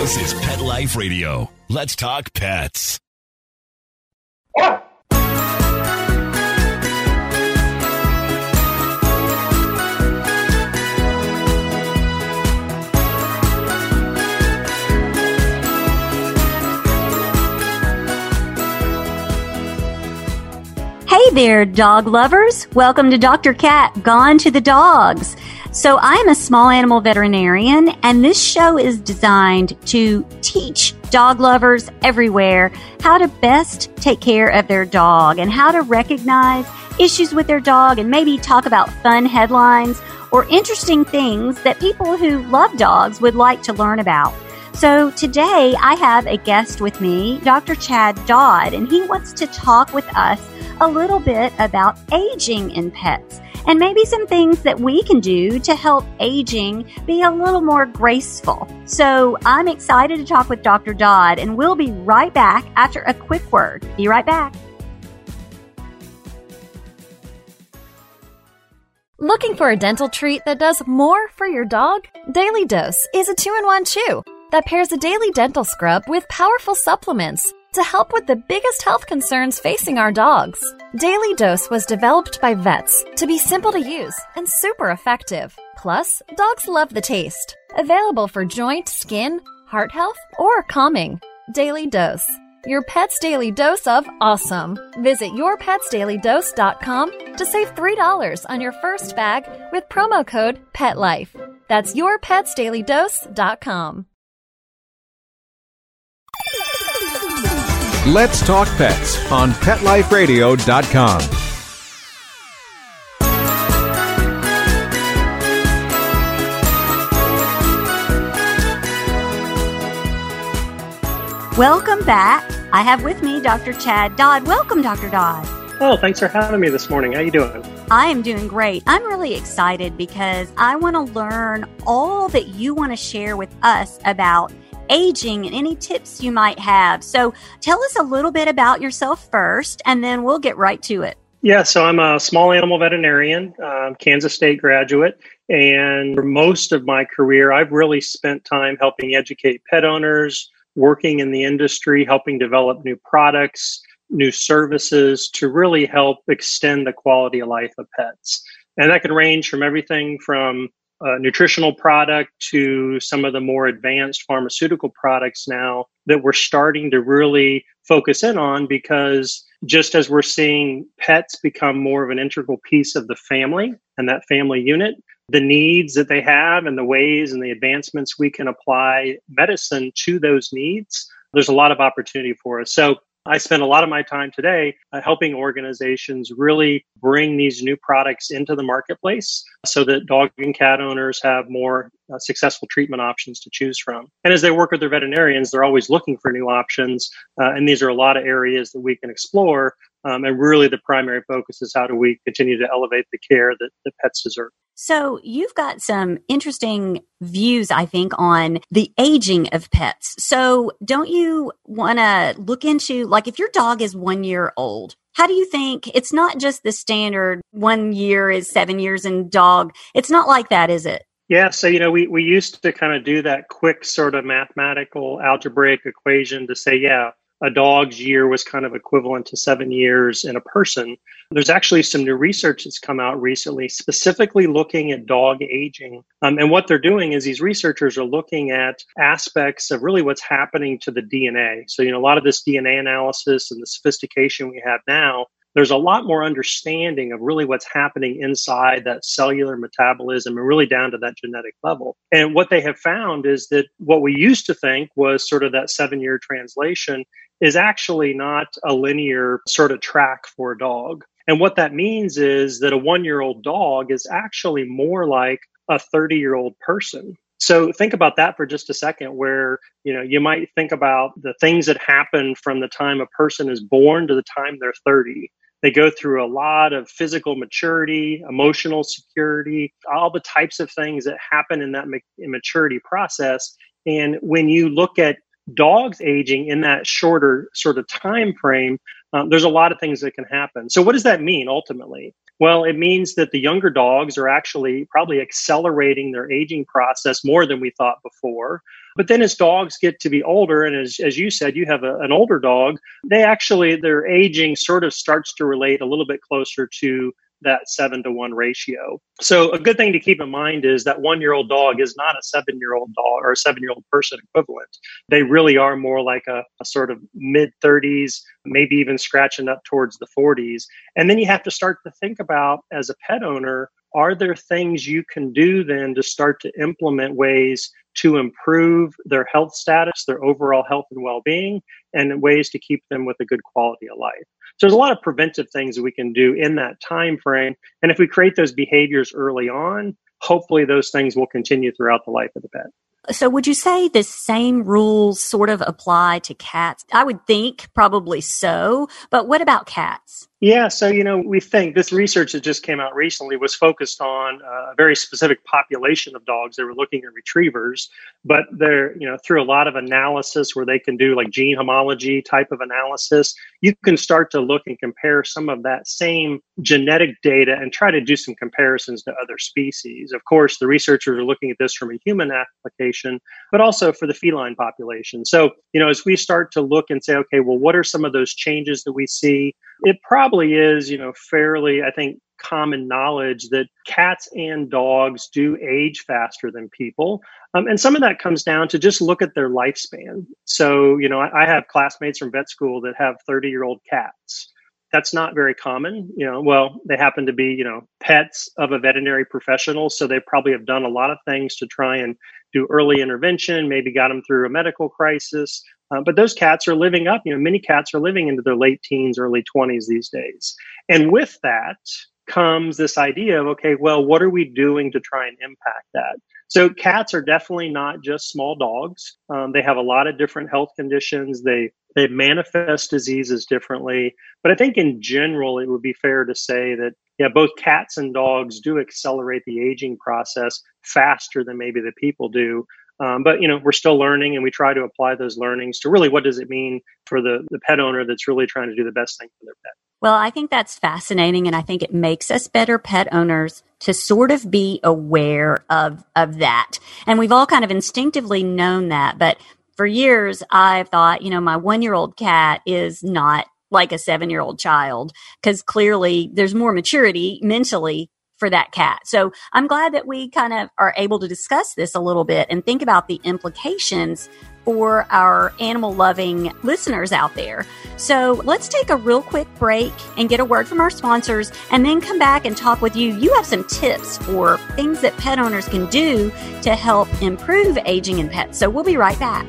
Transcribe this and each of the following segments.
This is Pet Life Radio. Let's talk pets. Hey there, dog lovers. Welcome to Dr. Cat Gone to the Dogs. So, I'm a small animal veterinarian, and this show is designed to teach dog lovers everywhere how to best take care of their dog and how to recognize issues with their dog and maybe talk about fun headlines or interesting things that people who love dogs would like to learn about. So today I have a guest with me, Dr. Chad Dodd, and he wants to talk with us a little bit about aging in pets and maybe some things that we can do to help aging be a little more graceful. So I'm excited to talk with Dr. Dodd, and we'll be right back after a quick word. Be right back. Looking for a dental treat that does more for your dog? Daily Dose is a two in one chew that pairs a daily dental scrub with powerful supplements to help with the biggest health concerns facing our dogs. Daily Dose was developed by vets to be simple to use and super effective. Plus, dogs love the taste. Available for joint, skin, heart health, or calming. Daily Dose. Your pet's daily dose of awesome. Visit yourpetsdailydose.com to save $3 on your first bag with promo code PETLIFE. That's yourpetsdailydose.com. Let's Talk Pets on PetLifeRadio.com. Welcome back. I have with me Dr. Chad Dodd. Welcome, Dr. Dodd. Oh, thanks for having me this morning. How you doing? I am doing great. I'm really excited because I want to learn all that you want to share with us about aging and any tips you might have. So tell us a little bit about yourself first, and then we'll get right to it. Yeah, so I'm a small animal veterinarian, um, Kansas State graduate, and for most of my career, I've really spent time helping educate pet owners, working in the industry, helping develop new products, new services to really help extend the quality of life of pets. And that can range from everything from a nutritional product to some of the more advanced pharmaceutical products now that we're starting to really focus in on because just as we're seeing pets become more of an integral piece of the family and that family unit, the needs that they have and the ways and the advancements we can apply medicine to those needs, there's a lot of opportunity for us. So I spend a lot of my time today uh, helping organizations really bring these new products into the marketplace so that dog and cat owners have more uh, successful treatment options to choose from. And as they work with their veterinarians, they're always looking for new options. Uh, and these are a lot of areas that we can explore. Um, and really, the primary focus is how do we continue to elevate the care that, that pets deserve. So you've got some interesting views, I think, on the aging of pets. So don't you want to look into, like, if your dog is one year old, how do you think it's not just the standard one year is seven years in dog? It's not like that, is it? Yeah, so you know, we, we used to kind of do that quick sort of mathematical algebraic equation to say, yeah, a dog's year was kind of equivalent to seven years in a person. There's actually some new research that's come out recently, specifically looking at dog aging. Um, and what they're doing is these researchers are looking at aspects of really what's happening to the DNA. So, you know, a lot of this DNA analysis and the sophistication we have now there's a lot more understanding of really what's happening inside that cellular metabolism and really down to that genetic level. And what they have found is that what we used to think was sort of that seven year translation is actually not a linear sort of track for a dog. And what that means is that a one year old dog is actually more like a 30 year old person. So think about that for just a second where, you know, you might think about the things that happen from the time a person is born to the time they're 30. They go through a lot of physical maturity, emotional security, all the types of things that happen in that maturity process. And when you look at dogs aging in that shorter sort of time frame, um, there's a lot of things that can happen. So, what does that mean ultimately? Well, it means that the younger dogs are actually probably accelerating their aging process more than we thought before. But then as dogs get to be older, and as, as you said, you have a, an older dog, they actually, their aging sort of starts to relate a little bit closer to that seven to one ratio. So a good thing to keep in mind is that one year old dog is not a seven year old dog or a seven year old person equivalent. They really are more like a, a sort of mid 30s, maybe even scratching up towards the 40s. And then you have to start to think about as a pet owner, are there things you can do then to start to implement ways to improve their health status, their overall health and well-being, and ways to keep them with a good quality of life. So there's a lot of preventive things we can do in that time frame. And if we create those behaviors early on, hopefully those things will continue throughout the life of the pet. So would you say the same rules sort of apply to cats? I would think probably so, but what about cats? Yeah, so you know, we think this research that just came out recently was focused on uh, a very specific population of dogs. They were looking at retrievers, but they're you know through a lot of analysis where they can do like gene homology type of analysis, you can start to look and compare some of that same genetic data and try to do some comparisons to other species. Of course, the researchers are looking at this from a human application, but also for the feline population. So you know, as we start to look and say, okay, well, what are some of those changes that we see? It probably is, you know, fairly, I think, common knowledge that cats and dogs do age faster than people. Um, and some of that comes down to just look at their lifespan. So, you know, I, I have classmates from vet school that have 30 year old cats. That's not very common. You know, well, they happen to be, you know, pets of a veterinary professional. So they probably have done a lot of things to try and do early intervention, maybe got them through a medical crisis. Uh, but those cats are living up, you know, many cats are living into their late teens, early 20s these days. And with that comes this idea of, okay, well, what are we doing to try and impact that? So cats are definitely not just small dogs. Um, they have a lot of different health conditions. They they manifest diseases differently. But I think in general, it would be fair to say that yeah, both cats and dogs do accelerate the aging process faster than maybe the people do. Um, but you know, we're still learning, and we try to apply those learnings to really what does it mean for the the pet owner that's really trying to do the best thing for their pet. Well, I think that's fascinating, and I think it makes us better pet owners to sort of be aware of of that. And we've all kind of instinctively known that, but for years I've thought, you know, my one year old cat is not like a seven year old child because clearly there's more maturity mentally for that cat. So I'm glad that we kind of are able to discuss this a little bit and think about the implications for our animal loving listeners out there. So let's take a real quick break and get a word from our sponsors and then come back and talk with you. You have some tips for things that pet owners can do to help improve aging in pets. So we'll be right back.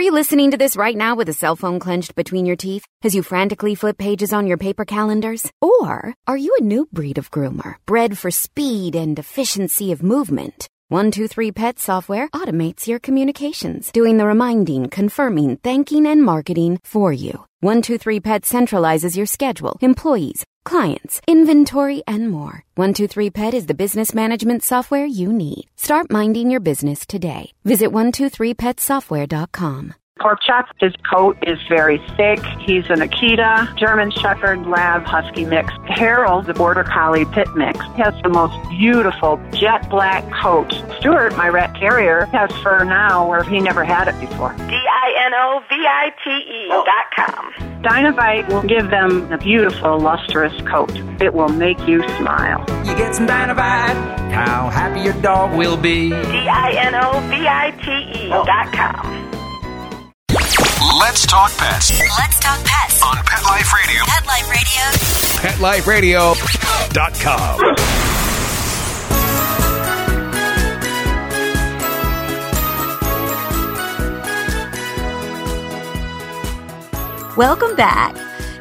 Are you listening to this right now with a cell phone clenched between your teeth as you frantically flip pages on your paper calendars? Or are you a new breed of groomer, bred for speed and efficiency of movement? 123 Pet software automates your communications, doing the reminding, confirming, thanking, and marketing for you. 123 Pet centralizes your schedule, employees, clients, inventory, and more. 123 Pet is the business management software you need. Start minding your business today. Visit 123petsoftware.com. Pork chop, his coat is very thick. He's an Akita, German Shepherd, Lab, Husky mix. Harold, the Border Collie Pit mix, has the most beautiful jet black coat. Stuart, my rat terrier, has fur now where he never had it before. D-I-N-O-V-I-T-E dot com. Dinovite will give them a beautiful, lustrous coat. It will make you smile. You get some Dinovite, how happy your dog will be. D-I-N-O-V-I-T-E dot com. Let's talk pets Let's talk pets. on Pet Life Radio. Pet Life Radio. PetLifeRadio.com. Welcome back.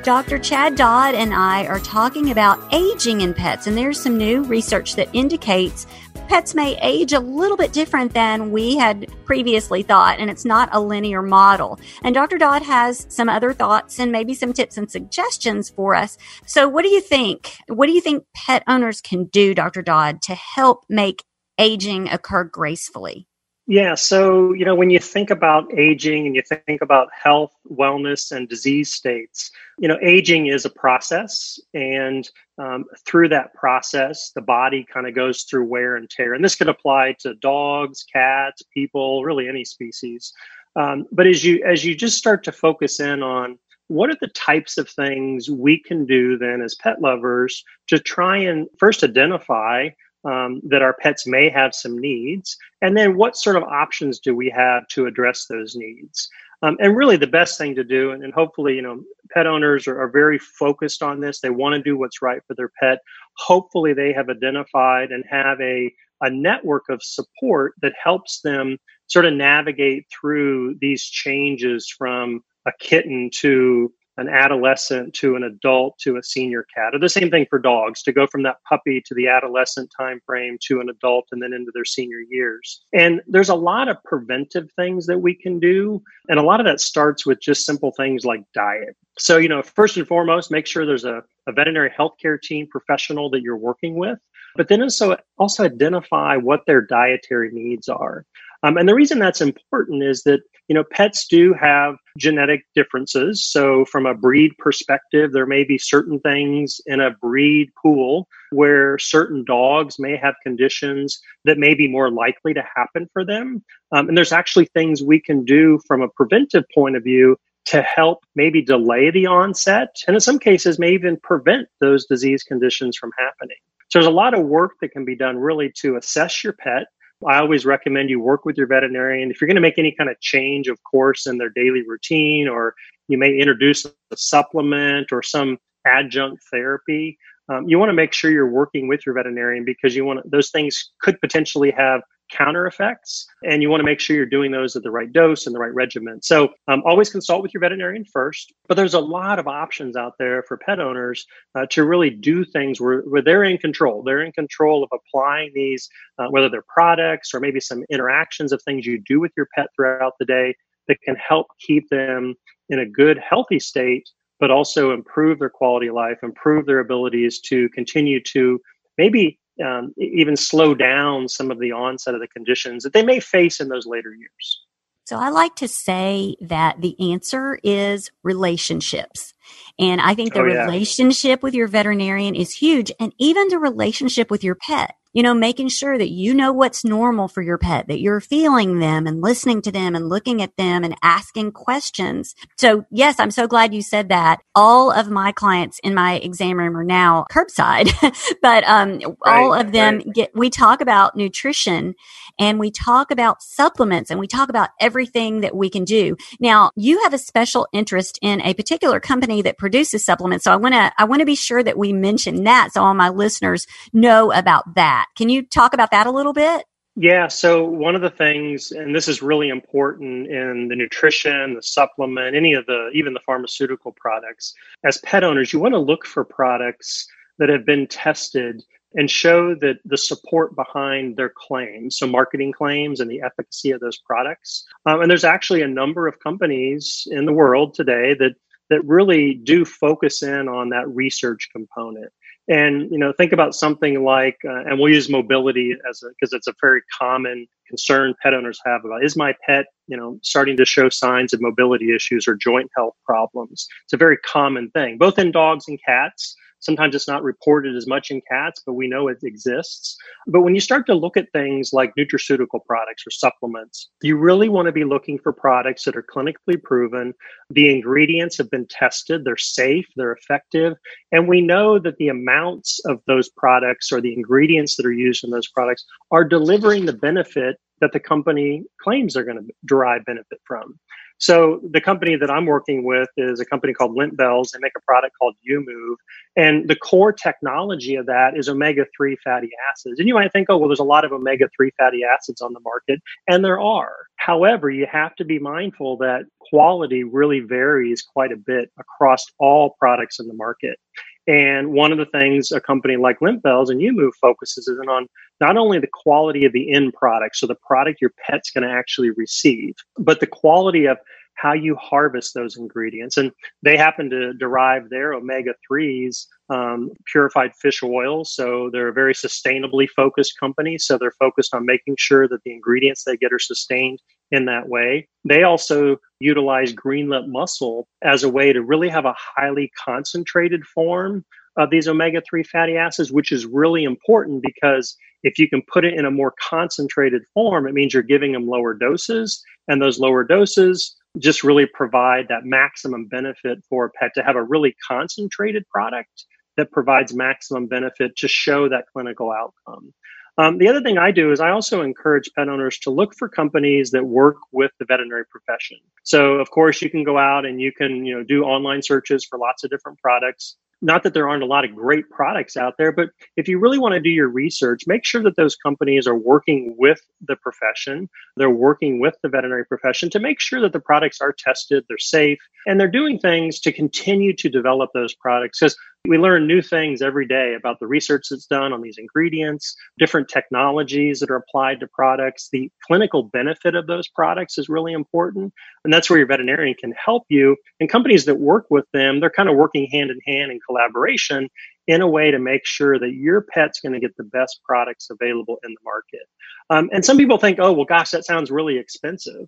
Dr. Chad Dodd and I are talking about aging in pets, and there's some new research that indicates pets may age a little bit different than we had previously thought, and it's not a linear model. And Dr. Dodd has some other thoughts and maybe some tips and suggestions for us. So, what do you think? What do you think pet owners can do, Dr. Dodd, to help make aging occur gracefully? Yeah, so you know when you think about aging and you think about health, wellness, and disease states, you know aging is a process, and um, through that process, the body kind of goes through wear and tear, and this could apply to dogs, cats, people, really any species. Um, but as you as you just start to focus in on what are the types of things we can do then as pet lovers to try and first identify um, that our pets may have some needs, and then what sort of options do we have to address those needs? Um, and really, the best thing to do, and, and hopefully, you know, pet owners are, are very focused on this. They want to do what's right for their pet. Hopefully, they have identified and have a a network of support that helps them sort of navigate through these changes from a kitten to an adolescent to an adult to a senior cat or the same thing for dogs to go from that puppy to the adolescent time frame to an adult and then into their senior years. And there's a lot of preventive things that we can do and a lot of that starts with just simple things like diet. So you know first and foremost make sure there's a, a veterinary healthcare team professional that you're working with but then also also identify what their dietary needs are um, and the reason that's important is that you know pets do have genetic differences. So from a breed perspective, there may be certain things in a breed pool where certain dogs may have conditions that may be more likely to happen for them. Um, and there's actually things we can do from a preventive point of view to help maybe delay the onset and in some cases may even prevent those disease conditions from happening. So there's a lot of work that can be done really to assess your pet I always recommend you work with your veterinarian. If you're going to make any kind of change, of course, in their daily routine, or you may introduce a supplement or some adjunct therapy, um, you want to make sure you're working with your veterinarian because you want those things could potentially have counter effects and you want to make sure you're doing those at the right dose and the right regimen. So um, always consult with your veterinarian first but there's a lot of options out there for pet owners uh, to really do things where, where they're in control. They're in control of applying these uh, whether they're products or maybe some interactions of things you do with your pet throughout the day that can help keep them in a good healthy state but also improve their quality of life improve their abilities to continue to maybe um, even slow down some of the onset of the conditions that they may face in those later years. So I like to say that the answer is relationships. And I think the oh, yeah. relationship with your veterinarian is huge and even the relationship with your pet you know, making sure that you know what's normal for your pet, that you're feeling them and listening to them and looking at them and asking questions. So yes, I'm so glad you said that. All of my clients in my exam room are now curbside, but um, right, all of them right. get, we talk about nutrition and we talk about supplements and we talk about everything that we can do. Now, you have a special interest in a particular company that produces supplements. So I want to, I want to be sure that we mention that so all my listeners know about that that. Can you talk about that a little bit? Yeah, so one of the things, and this is really important in the nutrition, the supplement, any of the, even the pharmaceutical products, as pet owners, you want to look for products that have been tested and show that the support behind their claims, so marketing claims and the efficacy of those products. Um, and there's actually a number of companies in the world today that that really do focus in on that research component. And you know, think about something like, uh, and we'll use mobility as because it's a very common concern pet owners have about is my pet, you know, starting to show signs of mobility issues or joint health problems. It's a very common thing, both in dogs and cats. Sometimes it's not reported as much in cats, but we know it exists. But when you start to look at things like nutraceutical products or supplements, you really want to be looking for products that are clinically proven. The ingredients have been tested, they're safe, they're effective. And we know that the amounts of those products or the ingredients that are used in those products are delivering the benefit that the company claims they're going to derive benefit from. So the company that I'm working with is a company called Lintbells. They make a product called YuMOVE. And the core technology of that is omega-3 fatty acids. And you might think, oh, well, there's a lot of omega-3 fatty acids on the market. And there are. However, you have to be mindful that quality really varies quite a bit across all products in the market. And one of the things a company like Lintbells and YuMOVE focuses is on not only the quality of the end product, so the product your pet's going to actually receive, but the quality of how you harvest those ingredients. And they happen to derive their omega 3s um, purified fish oil. So they're a very sustainably focused company. So they're focused on making sure that the ingredients they get are sustained in that way. They also utilize green lip mussel as a way to really have a highly concentrated form of these omega 3 fatty acids, which is really important because if you can put it in a more concentrated form, it means you're giving them lower doses. And those lower doses just really provide that maximum benefit for a pet to have a really concentrated product that provides maximum benefit to show that clinical outcome. Um, the other thing I do is I also encourage pet owners to look for companies that work with the veterinary profession. So, of course, you can go out and you can you know do online searches for lots of different products not that there aren't a lot of great products out there, but if you really want to do your research, make sure that those companies are working with the profession. They're working with the veterinary profession to make sure that the products are tested, they're safe, and they're doing things to continue to develop those products. Because we learn new things every day about the research that's done on these ingredients, different technologies that are applied to products. The clinical benefit of those products is really important. And that's where your veterinarian can help you. And companies that work with them, they're kind of working hand in hand in collaboration in a way to make sure that your pet's going to get the best products available in the market. Um, and some people think, oh, well, gosh, that sounds really expensive.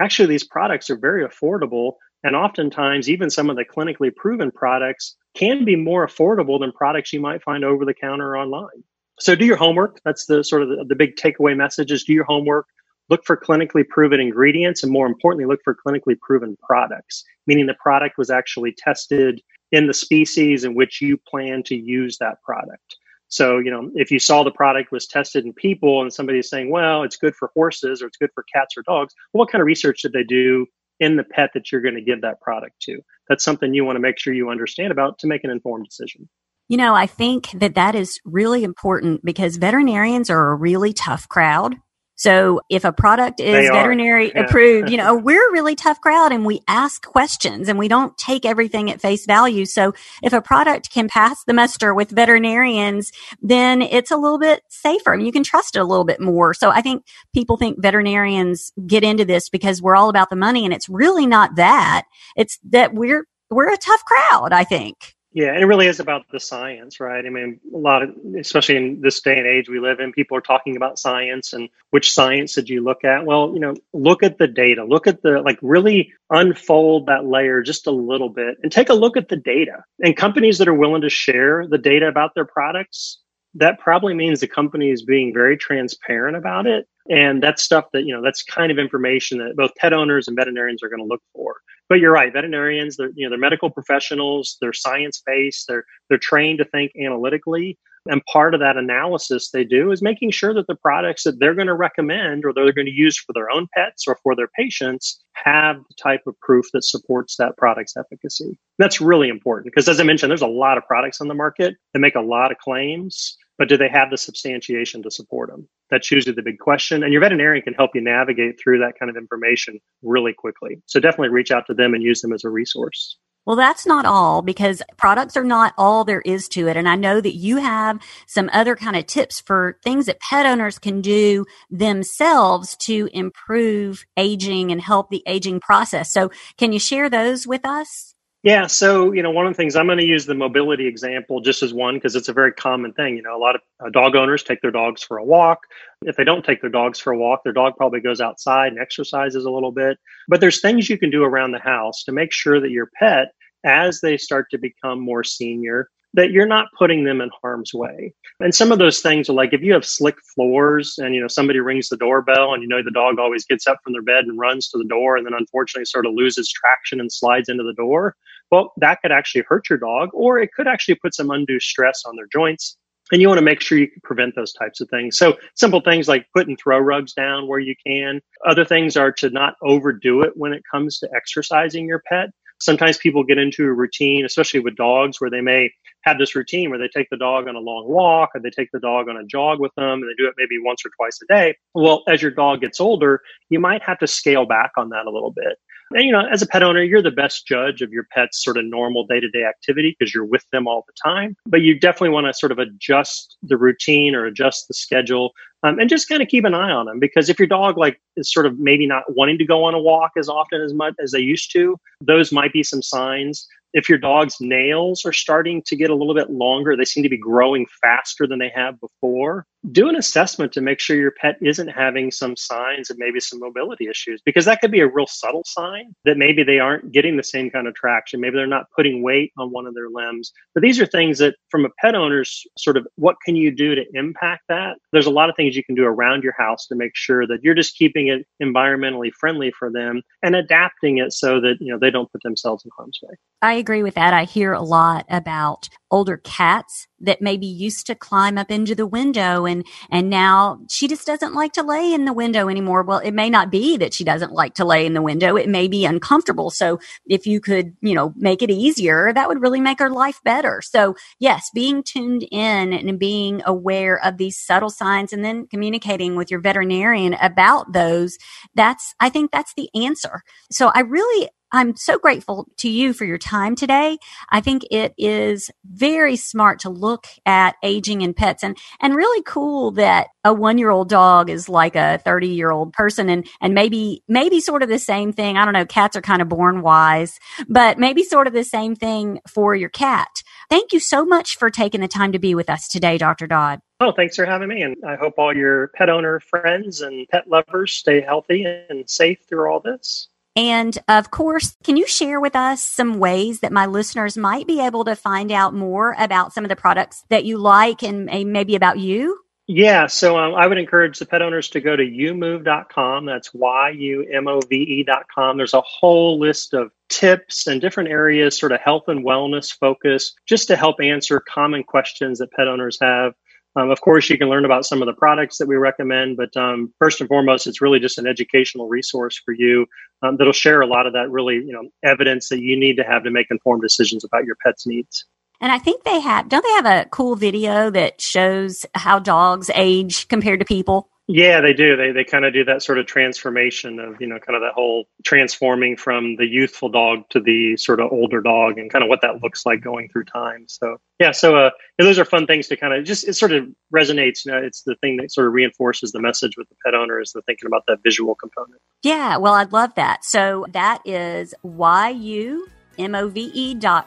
Actually, these products are very affordable and oftentimes, even some of the clinically proven products can be more affordable than products you might find over the counter online. So do your homework. That's the sort of the, the big takeaway message is do your homework. Look for clinically proven ingredients and more importantly, look for clinically proven products, meaning the product was actually tested in the species in which you plan to use that product. So, you know, if you saw the product was tested in people and somebody is saying, well, it's good for horses or it's good for cats or dogs, well, what kind of research did they do in the pet that you're going to give that product to. That's something you want to make sure you understand about to make an informed decision. You know, I think that that is really important because veterinarians are a really tough crowd. So if a product is veterinary yeah. approved, you know, we're a really tough crowd and we ask questions and we don't take everything at face value. So if a product can pass the muster with veterinarians, then it's a little bit safer and you can trust it a little bit more. So I think people think veterinarians get into this because we're all about the money and it's really not that. It's that we're, we're a tough crowd, I think. Yeah, it really is about the science, right? I mean, a lot of, especially in this day and age we live in, people are talking about science and which science did you look at? Well, you know, look at the data, look at the, like, really unfold that layer just a little bit and take a look at the data. And companies that are willing to share the data about their products, that probably means the company is being very transparent about it. And that's stuff that, you know, that's kind of information that both pet owners and veterinarians are going to look for but you're right. Veterinarians, they're you know they're medical professionals. They're science based. They're they're trained to think analytically. And part of that analysis they do is making sure that the products that they're going to recommend or they're going to use for their own pets or for their patients have the type of proof that supports that product's efficacy. That's really important because, as I mentioned, there's a lot of products on the market that make a lot of claims, but do they have the substantiation to support them? That's usually the big question. And your veterinarian can help you navigate through that kind of information really quickly. So definitely reach out to them and use them as a resource. Well, that's not all because products are not all there is to it. And I know that you have some other kind of tips for things that pet owners can do themselves to improve aging and help the aging process. So can you share those with us? Yeah, so you know, one of the things I'm going to use the mobility example just as one because it's a very common thing. You know, a lot of uh, dog owners take their dogs for a walk. If they don't take their dogs for a walk, their dog probably goes outside and exercises a little bit. But there's things you can do around the house to make sure that your pet, as they start to become more senior, that you're not putting them in harm's way. And some of those things are like if you have slick floors and you know somebody rings the doorbell and you know the dog always gets up from their bed and runs to the door and then unfortunately sort of loses traction and slides into the door, well that could actually hurt your dog or it could actually put some undue stress on their joints. And you want to make sure you can prevent those types of things. So simple things like putting throw rugs down where you can. Other things are to not overdo it when it comes to exercising your pet. Sometimes people get into a routine, especially with dogs, where they may have this routine where they take the dog on a long walk or they take the dog on a jog with them and they do it maybe once or twice a day. Well, as your dog gets older, you might have to scale back on that a little bit. And, you know, as a pet owner, you're the best judge of your pet's sort of normal day to day activity because you're with them all the time. But you definitely want to sort of adjust the routine or adjust the schedule um, and just kind of keep an eye on them because if your dog like is sort of maybe not wanting to go on a walk as often as much as they used to, those might be some signs if your dog's nails are starting to get a little bit longer, they seem to be growing faster than they have before, do an assessment to make sure your pet isn't having some signs of maybe some mobility issues, because that could be a real subtle sign that maybe they aren't getting the same kind of traction. Maybe they're not putting weight on one of their limbs. But these are things that, from a pet owner's sort of, what can you do to impact that? There's a lot of things you can do around your house to make sure that you're just keeping it environmentally friendly for them and adapting it so that, you know, they don't put themselves in harm's way. I agree with that. I hear a lot about older cats that maybe used to climb up into the window and and now she just doesn't like to lay in the window anymore. Well, it may not be that she doesn't like to lay in the window. It may be uncomfortable. So if you could, you know, make it easier, that would really make her life better. So yes, being tuned in and being aware of these subtle signs and then communicating with your veterinarian about those, that's I think that's the answer. So I really I'm so grateful to you for your time today. I think it is very smart to look at aging in pets and, and really cool that a one year old dog is like a 30 year old person and, and maybe, maybe sort of the same thing. I don't know. Cats are kind of born wise, but maybe sort of the same thing for your cat. Thank you so much for taking the time to be with us today, Dr. Dodd. Oh, thanks for having me. And I hope all your pet owner friends and pet lovers stay healthy and safe through all this. And of course, can you share with us some ways that my listeners might be able to find out more about some of the products that you like and maybe about you? Yeah, so um, I would encourage the pet owners to go to yumove.com. That's Y U M O V E.com. There's a whole list of tips and different areas, sort of health and wellness focus, just to help answer common questions that pet owners have. Um, of course, you can learn about some of the products that we recommend, but um, first and foremost, it's really just an educational resource for you um, that'll share a lot of that really, you know, evidence that you need to have to make informed decisions about your pet's needs. And I think they have, don't they have a cool video that shows how dogs age compared to people? Yeah, they do. They they kind of do that sort of transformation of you know kind of that whole transforming from the youthful dog to the sort of older dog and kind of what that looks like going through time. So yeah, so uh, those are fun things to kind of just it sort of resonates. You know, it's the thing that sort of reinforces the message with the pet owner is the thinking about that visual component. Yeah, well, I'd love that. So that is why you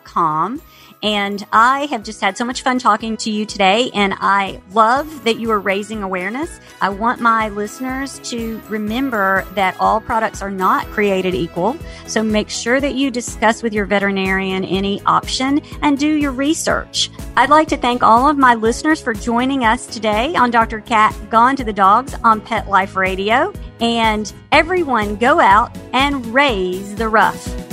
com. And I have just had so much fun talking to you today. And I love that you are raising awareness. I want my listeners to remember that all products are not created equal. So make sure that you discuss with your veterinarian any option and do your research. I'd like to thank all of my listeners for joining us today on Dr. Cat Gone to the Dogs on Pet Life Radio. And everyone go out and raise the ruff.